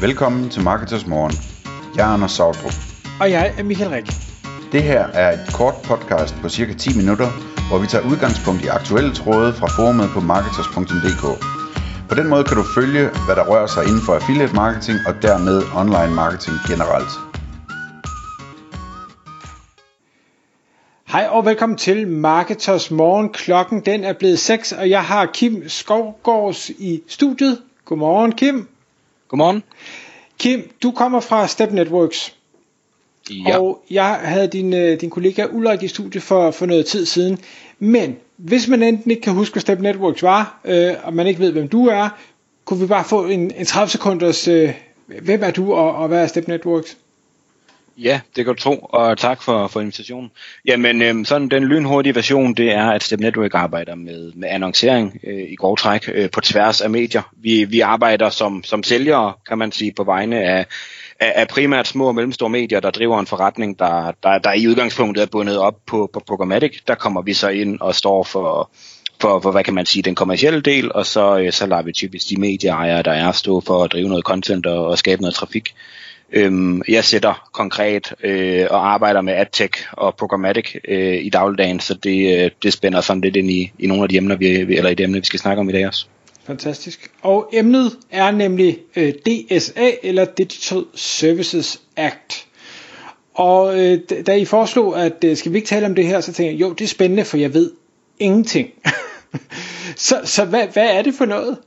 Velkommen til Marketers Morgen. Jeg er Anders Sautrup. Og jeg er Michael Rik. Det her er et kort podcast på cirka 10 minutter, hvor vi tager udgangspunkt i aktuelle tråde fra forumet på marketers.dk. På den måde kan du følge, hvad der rører sig inden for affiliate marketing og dermed online marketing generelt. Hej og velkommen til Marketers Morgen. Klokken den er blevet 6, og jeg har Kim Skovgårds i studiet. Godmorgen Kim. Godmorgen. Kim, du kommer fra Step Networks. Ja. Og jeg havde din, øh, din kollega Ulrik i studiet for, for noget tid siden. Men hvis man enten ikke kan huske, hvad Step Networks var, øh, og man ikke ved, hvem du er, kunne vi bare få en, en 30 sekunders, øh, hvem er du, og, og hvad er Step Networks? Ja, det kan du tro, og tak for, for invitationen. Jamen, øhm, sådan den lynhurtige version, det er, at Step Network arbejder med, med annoncering øh, i grov træk øh, på tværs af medier. Vi, vi arbejder som, som sælgere, kan man sige, på vegne af, af, af primært små og mellemstore medier, der driver en forretning, der, der, der i udgangspunktet er bundet op på, på programmatic. Der kommer vi så ind og står for, for, for hvad kan man sige, den kommercielle del, og så, øh, så lader vi typisk de medieejere, der er, stå for at drive noget content og, og skabe noget trafik. Øhm, jeg sætter konkret øh, og arbejder med AdTech og programmatic øh, i dagligdagen, så det, øh, det spænder sådan lidt ind i, i nogle af de emner, vi, eller i de emner, vi skal snakke om i dag også. Fantastisk. Og emnet er nemlig øh, DSA, eller Digital Services Act. Og øh, da I foreslog, at øh, skal vi ikke tale om det her, så tænkte jeg, jo, det er spændende, for jeg ved ingenting. så så hvad, hvad er det for noget?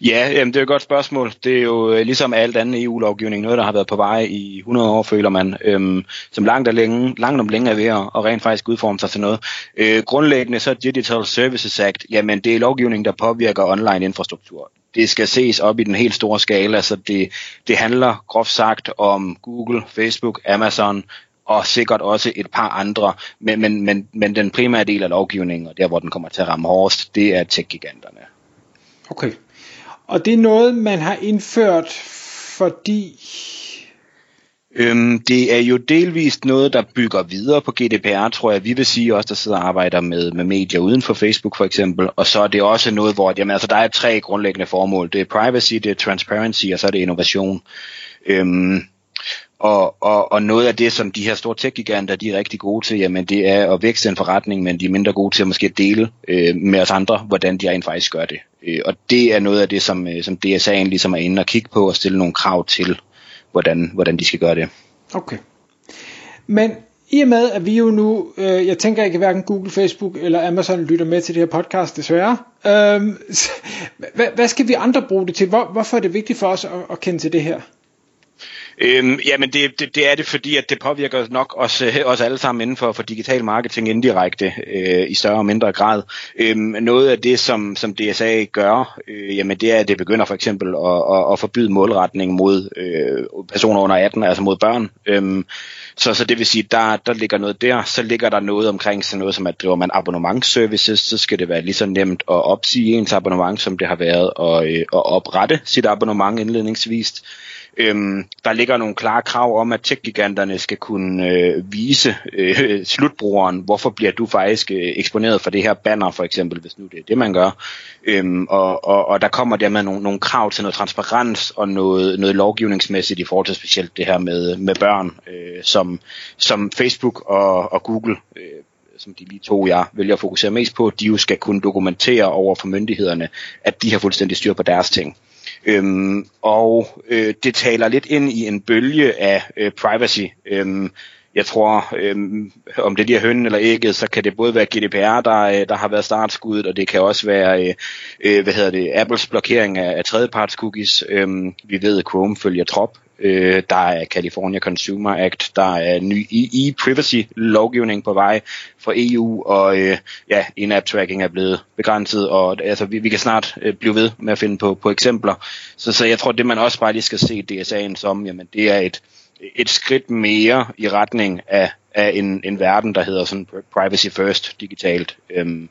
Ja, jamen, det er et godt spørgsmål. Det er jo øh, ligesom alt andet EU-lovgivning, noget der har været på vej i 100 år, føler man, øhm, som langt, og længe, langt om længe er ved at rent faktisk udforme sig til noget. Øh, grundlæggende så Digital Services Act, jamen det er lovgivning, der påvirker online infrastruktur. Det skal ses op i den helt store skala, så det, det handler groft sagt om Google, Facebook, Amazon, og sikkert også et par andre, men, men, men, men den primære del af lovgivningen, og der hvor den kommer til at ramme hårdest, det er tech-giganterne. Okay. Og det er noget, man har indført, fordi... Øhm, det er jo delvist noget, der bygger videre på GDPR, tror jeg, vi vil sige også, der sidder og arbejder med, med medier uden for Facebook for eksempel. Og så er det også noget, hvor jamen, altså, der er tre grundlæggende formål. Det er privacy, det er transparency, og så er det innovation. Øhm, og, og, og noget af det, som de her store tech-giganter, de er rigtig gode til, jamen det er at vækste en forretning, men de er mindre gode til at måske dele øh, med os andre, hvordan de rent faktisk gør det. Øh, og det er noget af det, som, øh, som DSA'en ligesom er inde og kigge på og stille nogle krav til, hvordan, hvordan de skal gøre det. Okay. Men i og med, at vi jo nu, øh, jeg tænker ikke, at hverken Google, Facebook eller Amazon lytter med til det her podcast, desværre. Øh, hvad, hvad skal vi andre bruge det til? Hvor, hvorfor er det vigtigt for os at, at kende til det her? Øhm, jamen det, det, det er det, fordi at det påvirker nok os, øh, os alle sammen inden for, for digital marketing indirekte øh, i større og mindre grad. Øhm, noget af det, som, som DSA gør, øh, jamen det er, at det begynder for eksempel at, at, at forbyde målretning mod øh, personer under 18, altså mod børn. Øhm, så, så det vil sige, der, der ligger noget der. Så ligger der noget omkring sådan noget som, at driver man abonnementsservices, så skal det være lige så nemt at opsige ens abonnement, som det har været at, øh, at oprette sit abonnement indledningsvis. Øhm, der ligger nogle klare krav om, at tech-giganterne skal kunne øh, vise øh, slutbrugeren, hvorfor bliver du faktisk øh, eksponeret for det her banner, for eksempel, hvis nu det er det, man gør. Øhm, og, og, og der kommer dermed nogle, nogle krav til noget transparens og noget, noget lovgivningsmæssigt i forhold til specielt det her med, med børn, øh, som, som Facebook og, og Google øh, som de lige to, jeg vælger at fokusere mest på, de jo skal kunne dokumentere over for myndighederne, at de har fuldstændig styr på deres ting. Øhm, og øh, det taler lidt ind i en bølge af øh, privacy. Øhm, jeg tror, øhm, om det er hønnen eller ægget, så kan det både være GDPR, der, øh, der har været startskuddet, og det kan også være, øh, øh, hvad hedder det, Apples blokering af, af tredjeparts cookies. Øhm, vi ved, at Chrome følger trop. Øh, der er California Consumer Act, der er ny e, e-privacy lovgivning på vej fra EU, og øh, ja, in-app tracking er blevet begrænset, og altså, vi, vi kan snart øh, blive ved med at finde på, på eksempler. Så, så jeg tror, det man også bare lige skal se DSA'en som, jamen det er et, et skridt mere i retning af, af en, en verden, der hedder sådan privacy first digitalt. Øhm,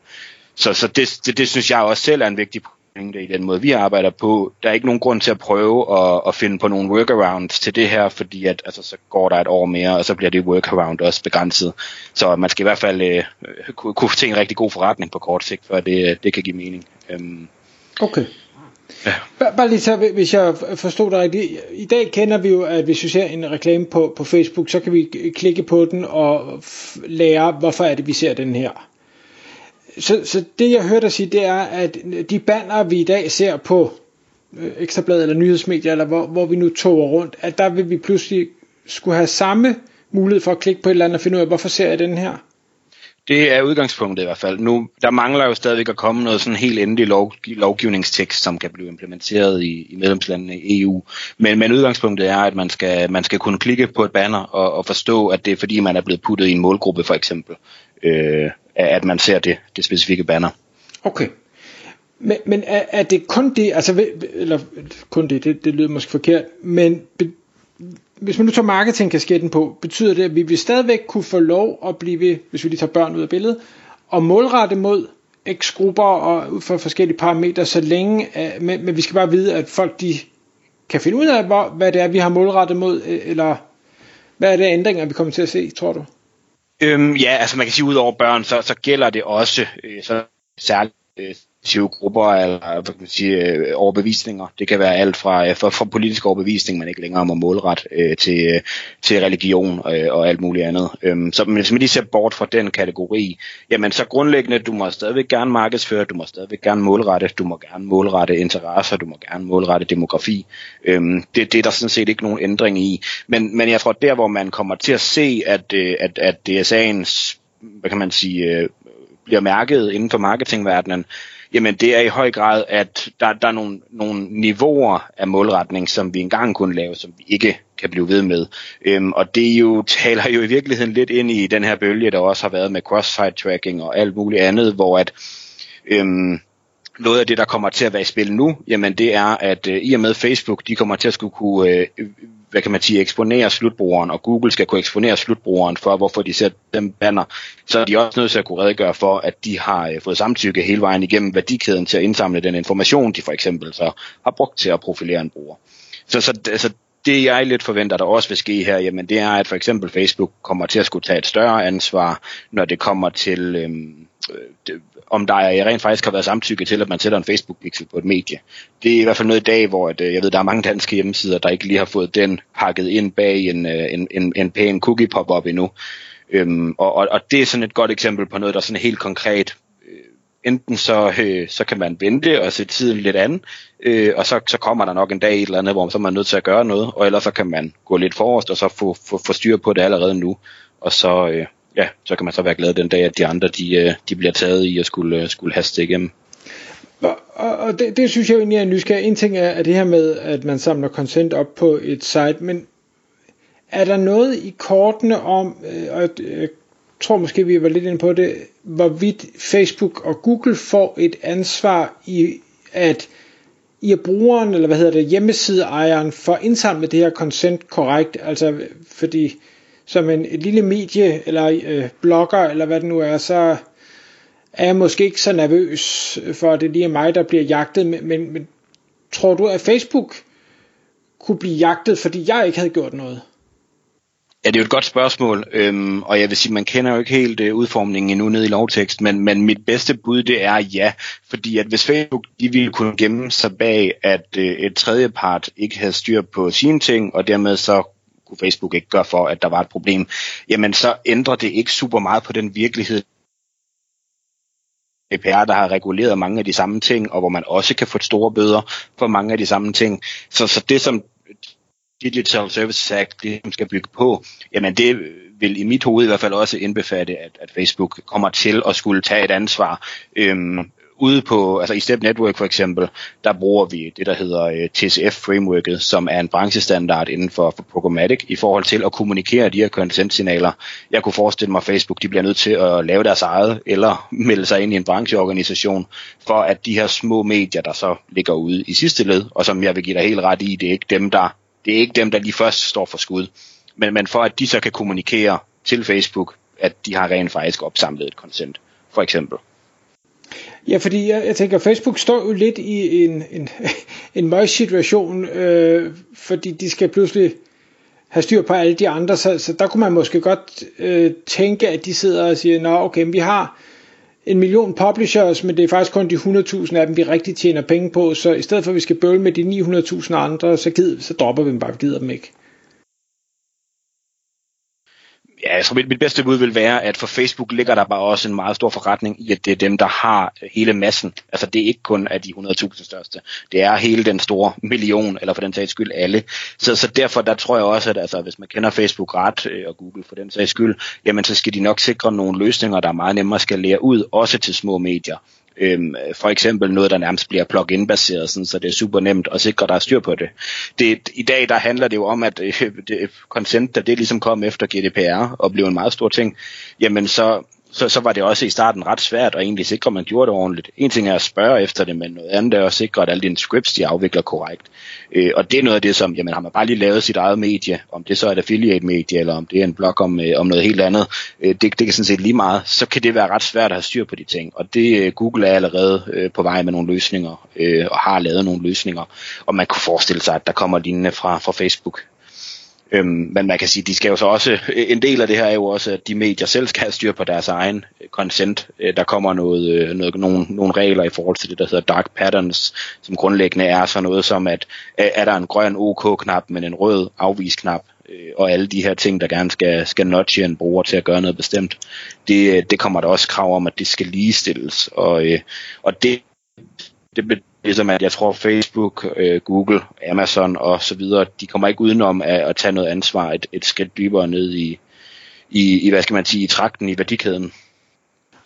så så det, det, det synes jeg også selv er en vigtig pointe i den måde, vi arbejder på. Der er ikke nogen grund til at prøve at, at finde på nogle workarounds til det her, fordi at, altså, så går der et år mere, og så bliver det workaround også begrænset. Så man skal i hvert fald øh, kunne, kunne til en rigtig god forretning på kort sigt, før det, det kan give mening. Øhm, okay. Ja. bare lige så, hvis jeg forstod dig rigtigt. I dag kender vi jo, at hvis vi ser en reklame på, på Facebook, så kan vi klikke på den og lære, hvorfor er det, vi ser den her. Så, så det jeg hørte dig sige, det er, at de banner, vi i dag ser på øh, Ekstrabladet eller nyhedsmedier, eller hvor, hvor vi nu tog rundt, at der vil vi pludselig skulle have samme mulighed for at klikke på et eller andet og finde ud af, hvorfor ser jeg den her? Det er udgangspunktet i hvert fald. Nu, der mangler jo stadigvæk at komme noget sådan helt endelig lov, lovgivningstekst, som kan blive implementeret i, i medlemslandene i EU. Men, men udgangspunktet er, at man skal, man skal kunne klikke på et banner og, og forstå, at det er fordi, man er blevet puttet i en målgruppe for eksempel, øh, at man ser det, det specifikke banner. Okay. Men, men er, er det kun det, altså, eller kun det, det, det lyder måske forkert, men hvis man nu tager marketingkasketten på, betyder det, at vi vil stadigvæk kunne få lov at blive, hvis vi lige tager børn ud af billedet, og målrette mod x-grupper og ud fra forskellige parametre, så længe, øh, men, men vi skal bare vide, at folk de kan finde ud af, hvor, hvad det er, vi har målrettet mod, øh, eller hvad er det ændringer, vi kommer til at se, tror du? Øhm, ja, altså man kan sige, ud over børn, så, så gælder det også øh, så særligt øh, grupper eller hvad kan man sige, øh, overbevisninger. Det kan være alt fra, fra, fra politisk overbevisning, man ikke længere må målret, øh, til, øh, til religion øh, og alt muligt andet. Øhm, så hvis man lige ser bort fra den kategori, jamen så grundlæggende, du må stadigvæk gerne markedsføre, du må stadigvæk gerne målrette, du må gerne målrette interesser, du må gerne målrette demografi. Øhm, det, det er der sådan set ikke nogen ændring i. Men, men jeg tror, der hvor man kommer til at se, at, øh, at, at DSA'ens hvad kan man sige, bliver mærket inden for marketingverdenen, jamen det er i høj grad, at der, der er nogle, nogle niveauer af målretning, som vi engang kunne lave, som vi ikke kan blive ved med. Øhm, og det jo, taler jo i virkeligheden lidt ind i den her bølge, der også har været med cross-site tracking og alt muligt andet, hvor at øhm, noget af det, der kommer til at være i spil nu, jamen det er, at øh, i og med Facebook, de kommer til at skulle kunne, øh, hvad kan man sige, eksponere slutbrugeren, og Google skal kunne eksponere slutbrugeren for, hvorfor de ser dem banner, så er de også nødt til at kunne redegøre for, at de har øh, fået samtykke hele vejen igennem værdikæden til at indsamle den information, de for eksempel så har brugt til at profilere en bruger. Så, så altså, det jeg lidt forventer, der også vil ske her, jamen det er, at for eksempel Facebook kommer til at skulle tage et større ansvar, når det kommer til, øhm, det, om der er, rent faktisk har været samtykke til, at man sætter en Facebook-pixel på et medie. Det er i hvert fald noget i dag, hvor at, øh, jeg ved, der er mange danske hjemmesider, der ikke lige har fået den pakket ind bag en, øh, en, en, en pæn cookie pop-up endnu. Øhm, og, og, og det er sådan et godt eksempel på noget, der sådan helt konkret enten så, øh, så kan man vente og se tiden lidt an, øh, og så, så kommer der nok en dag et eller andet, hvor man så er man nødt til at gøre noget, og ellers så kan man gå lidt forrest og så få, få, få styr på det allerede nu, og så, øh, ja, så kan man så være glad den dag, at de andre de, øh, de bliver taget i at skulle, øh, skulle haste igennem. Og, og det, det synes jeg jo egentlig er nysgerrig. En ting er, er det her med, at man samler content op på et site, men er der noget i kortene om, øh, og jeg tror måske, vi var lidt inde på det, hvorvidt Facebook og Google får et ansvar i at i at brugeren, eller hvad hedder det, hjemmesideejeren får indsamlet det her consent korrekt, altså fordi som en, et lille medie, eller øh, blogger, eller hvad det nu er, så er jeg måske ikke så nervøs for, at det lige er mig, der bliver jagtet, men, men, men tror du, at Facebook kunne blive jagtet, fordi jeg ikke havde gjort noget? Ja, det er jo et godt spørgsmål, øhm, og jeg vil sige, man kender jo ikke helt øh, udformningen endnu nede i lovtekst, men, men mit bedste bud det er ja, fordi at hvis Facebook de ville kunne gemme sig bag, at øh, et tredje part ikke havde styr på sine ting, og dermed så kunne Facebook ikke gøre for, at der var et problem, jamen så ændrer det ikke super meget på den virkelighed, GDPR, der har reguleret mange af de samme ting, og hvor man også kan få store bøder for mange af de samme ting. Så, så det, som Digital Services Act det skal bygge på, jamen det vil i mit hoved i hvert fald også indbefatte, at, at Facebook kommer til at skulle tage et ansvar. Øhm, ude på, altså i Step Network for eksempel, der bruger vi det, der hedder øh, TCF-frameworket, som er en branchestandard inden for, for programmatic, i forhold til at kommunikere de her consent-signaler. Jeg kunne forestille mig, at Facebook de bliver nødt til at lave deres eget, eller melde sig ind i en brancheorganisation, for at de her små medier, der så ligger ude i sidste led, og som jeg vil give dig helt ret i, det er ikke dem, der det er ikke dem, der lige først står for skud. Men, men for at de så kan kommunikere til Facebook, at de har rent faktisk opsamlet et consent, for eksempel. Ja, fordi jeg, jeg tænker, Facebook står jo lidt i en, en, en møg situation, øh, fordi de skal pludselig have styr på alle de andre, så, så der kunne man måske godt øh, tænke, at de sidder og siger, nå okay, vi har en million publishers, men det er faktisk kun de 100.000 af dem, vi rigtig tjener penge på, så i stedet for at vi skal bøvle med de 900.000 andre, så, gider, så dropper vi dem bare, vi gider dem ikke. Ja, jeg tror, mit, mit bedste bud vil være, at for Facebook ligger der bare også en meget stor forretning i, at det er dem, der har hele massen. Altså det er ikke kun af de 100.000 største. Det er hele den store million, eller for den sags skyld alle. Så, så derfor der tror jeg også, at altså, hvis man kender Facebook ret, øh, og Google for den sags skyld, jamen så skal de nok sikre nogle løsninger, der er meget nemmere at skalere ud, også til små medier. Øhm, for eksempel noget, der nærmest bliver plug-in baseret, sådan, så det er super nemt at sikre, at der er styr på det. det. I dag der handler det jo om, at øh, det, consent, da det ligesom kom efter GDPR og blev en meget stor ting, jamen så så, så var det også i starten ret svært at egentlig sikre, at man gjorde det ordentligt. En ting er at spørge efter det, men noget andet er at sikre, at alle dine scripts de afvikler korrekt. Øh, og det er noget af det, som, jamen har man bare lige lavet sit eget medie, om det så er et affiliate-medie, eller om det er en blog om, øh, om noget helt andet, øh, det, det kan sådan set lige meget, så kan det være ret svært at have styr på de ting. Og det øh, Google er allerede øh, på vej med nogle løsninger, øh, og har lavet nogle løsninger. Og man kunne forestille sig, at der kommer lignende fra, fra Facebook Øhm, men man kan sige, de skal jo så også, øh, en del af det her er jo også, at de medier selv skal have styr på deres egen øh, consent. Øh, der kommer noget, noget, nogle, nogle regler i forhold til det, der hedder dark patterns, som grundlæggende er så noget som, at er der en grøn OK-knap, men en rød afvis-knap, og alle de her ting, der gerne skal, skal nudge en bruger til at gøre noget bestemt, det, det kommer der også krav om, at det skal ligestilles. Og, og det, det Ligesom at jeg tror Facebook, øh, Google, Amazon og så videre, de kommer ikke udenom at, at tage noget ansvar et, et skridt dybere ned i, i, i, hvad skal man sige, i trakten i værdikæden.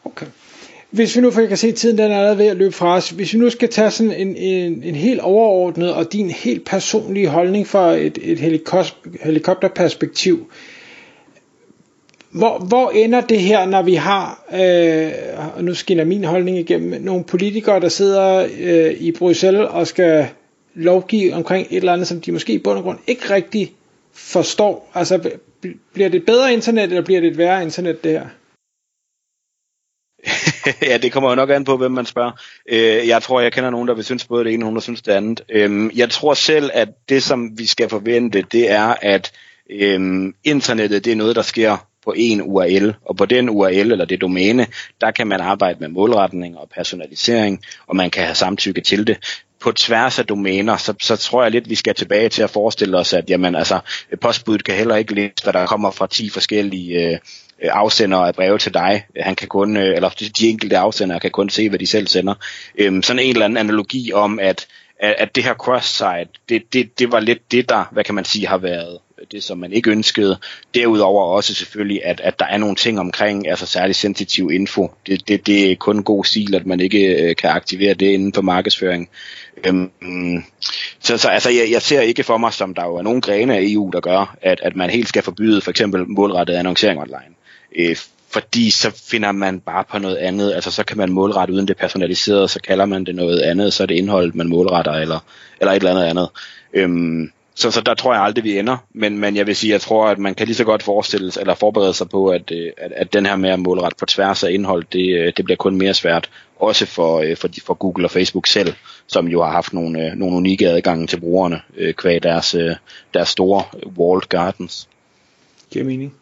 Okay. Hvis vi nu, for jeg kan se, at tiden den er allerede ved at løbe fra os, hvis vi nu skal tage sådan en, en, en helt overordnet og din helt personlige holdning for et, et helikopterperspektiv, hvor, hvor ender det her, når vi har, øh, og nu skinner min holdning igennem, nogle politikere, der sidder øh, i Bruxelles og skal lovgive omkring et eller andet, som de måske i bund og grund ikke rigtig forstår. Altså, bliver det bedre internet, eller bliver det et værre internet, det her? ja, det kommer jo nok an på, hvem man spørger. Øh, jeg tror, jeg kender nogen, der vil synes både det ene, og nogen, der synes det andet. Øh, jeg tror selv, at det, som vi skal forvente, det er, at øh, internettet, det er noget, der sker på en URL, og på den URL eller det domæne, der kan man arbejde med målretning og personalisering, og man kan have samtykke til det. På tværs af domæner, så, så tror jeg lidt, vi skal tilbage til at forestille os, at jamen, altså, postbuddet kan heller ikke læse, hvad der kommer fra 10 forskellige øh, afsendere af breve til dig. Han kan kun, øh, eller de enkelte afsendere kan kun se, hvad de selv sender. Øhm, sådan en eller anden analogi om, at, at, at det her cross-site, det, det, det var lidt det, der, hvad kan man sige, har været det, som man ikke ønskede. Derudover også selvfølgelig, at, at der er nogle ting omkring, altså særlig sensitiv info. Det, det, det er kun god stil, at man ikke øh, kan aktivere det inden for markedsføring. Øhm, så, så altså, jeg, jeg ser ikke for mig, som der jo er nogle grene af EU, der gør, at, at man helt skal forbyde for eksempel målrettet annoncering online. Øh, fordi så finder man bare på noget andet, altså så kan man målrette uden det personaliserede, så kalder man det noget andet, så er det indholdet, man målretter, eller, eller et eller andet andet. Øhm, så, så der tror jeg aldrig, vi ender. Men, men jeg vil sige, jeg tror, at man kan lige så godt forestille sig, eller forberede sig på, at, øh, at, at den her med at målrette på tværs af indhold, det, øh, det bliver kun mere svært. Også for, øh, for, for Google og Facebook selv, som jo har haft nogle, nogle unikke adgange til brugerne, kvæg deres, deres store walled gardens. Giver mening.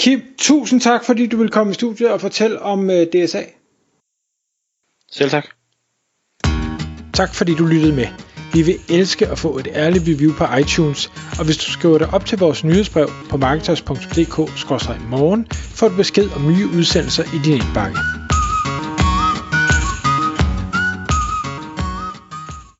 Kim, tusind tak, fordi du vil komme i studiet og fortælle om DSA. Selv tak. Tak fordi du lyttede med. Vi vil elske at få et ærligt review på iTunes, og hvis du skriver dig op til vores nyhedsbrev på marketers.dk-morgen, får du besked om nye udsendelser i din indbakke.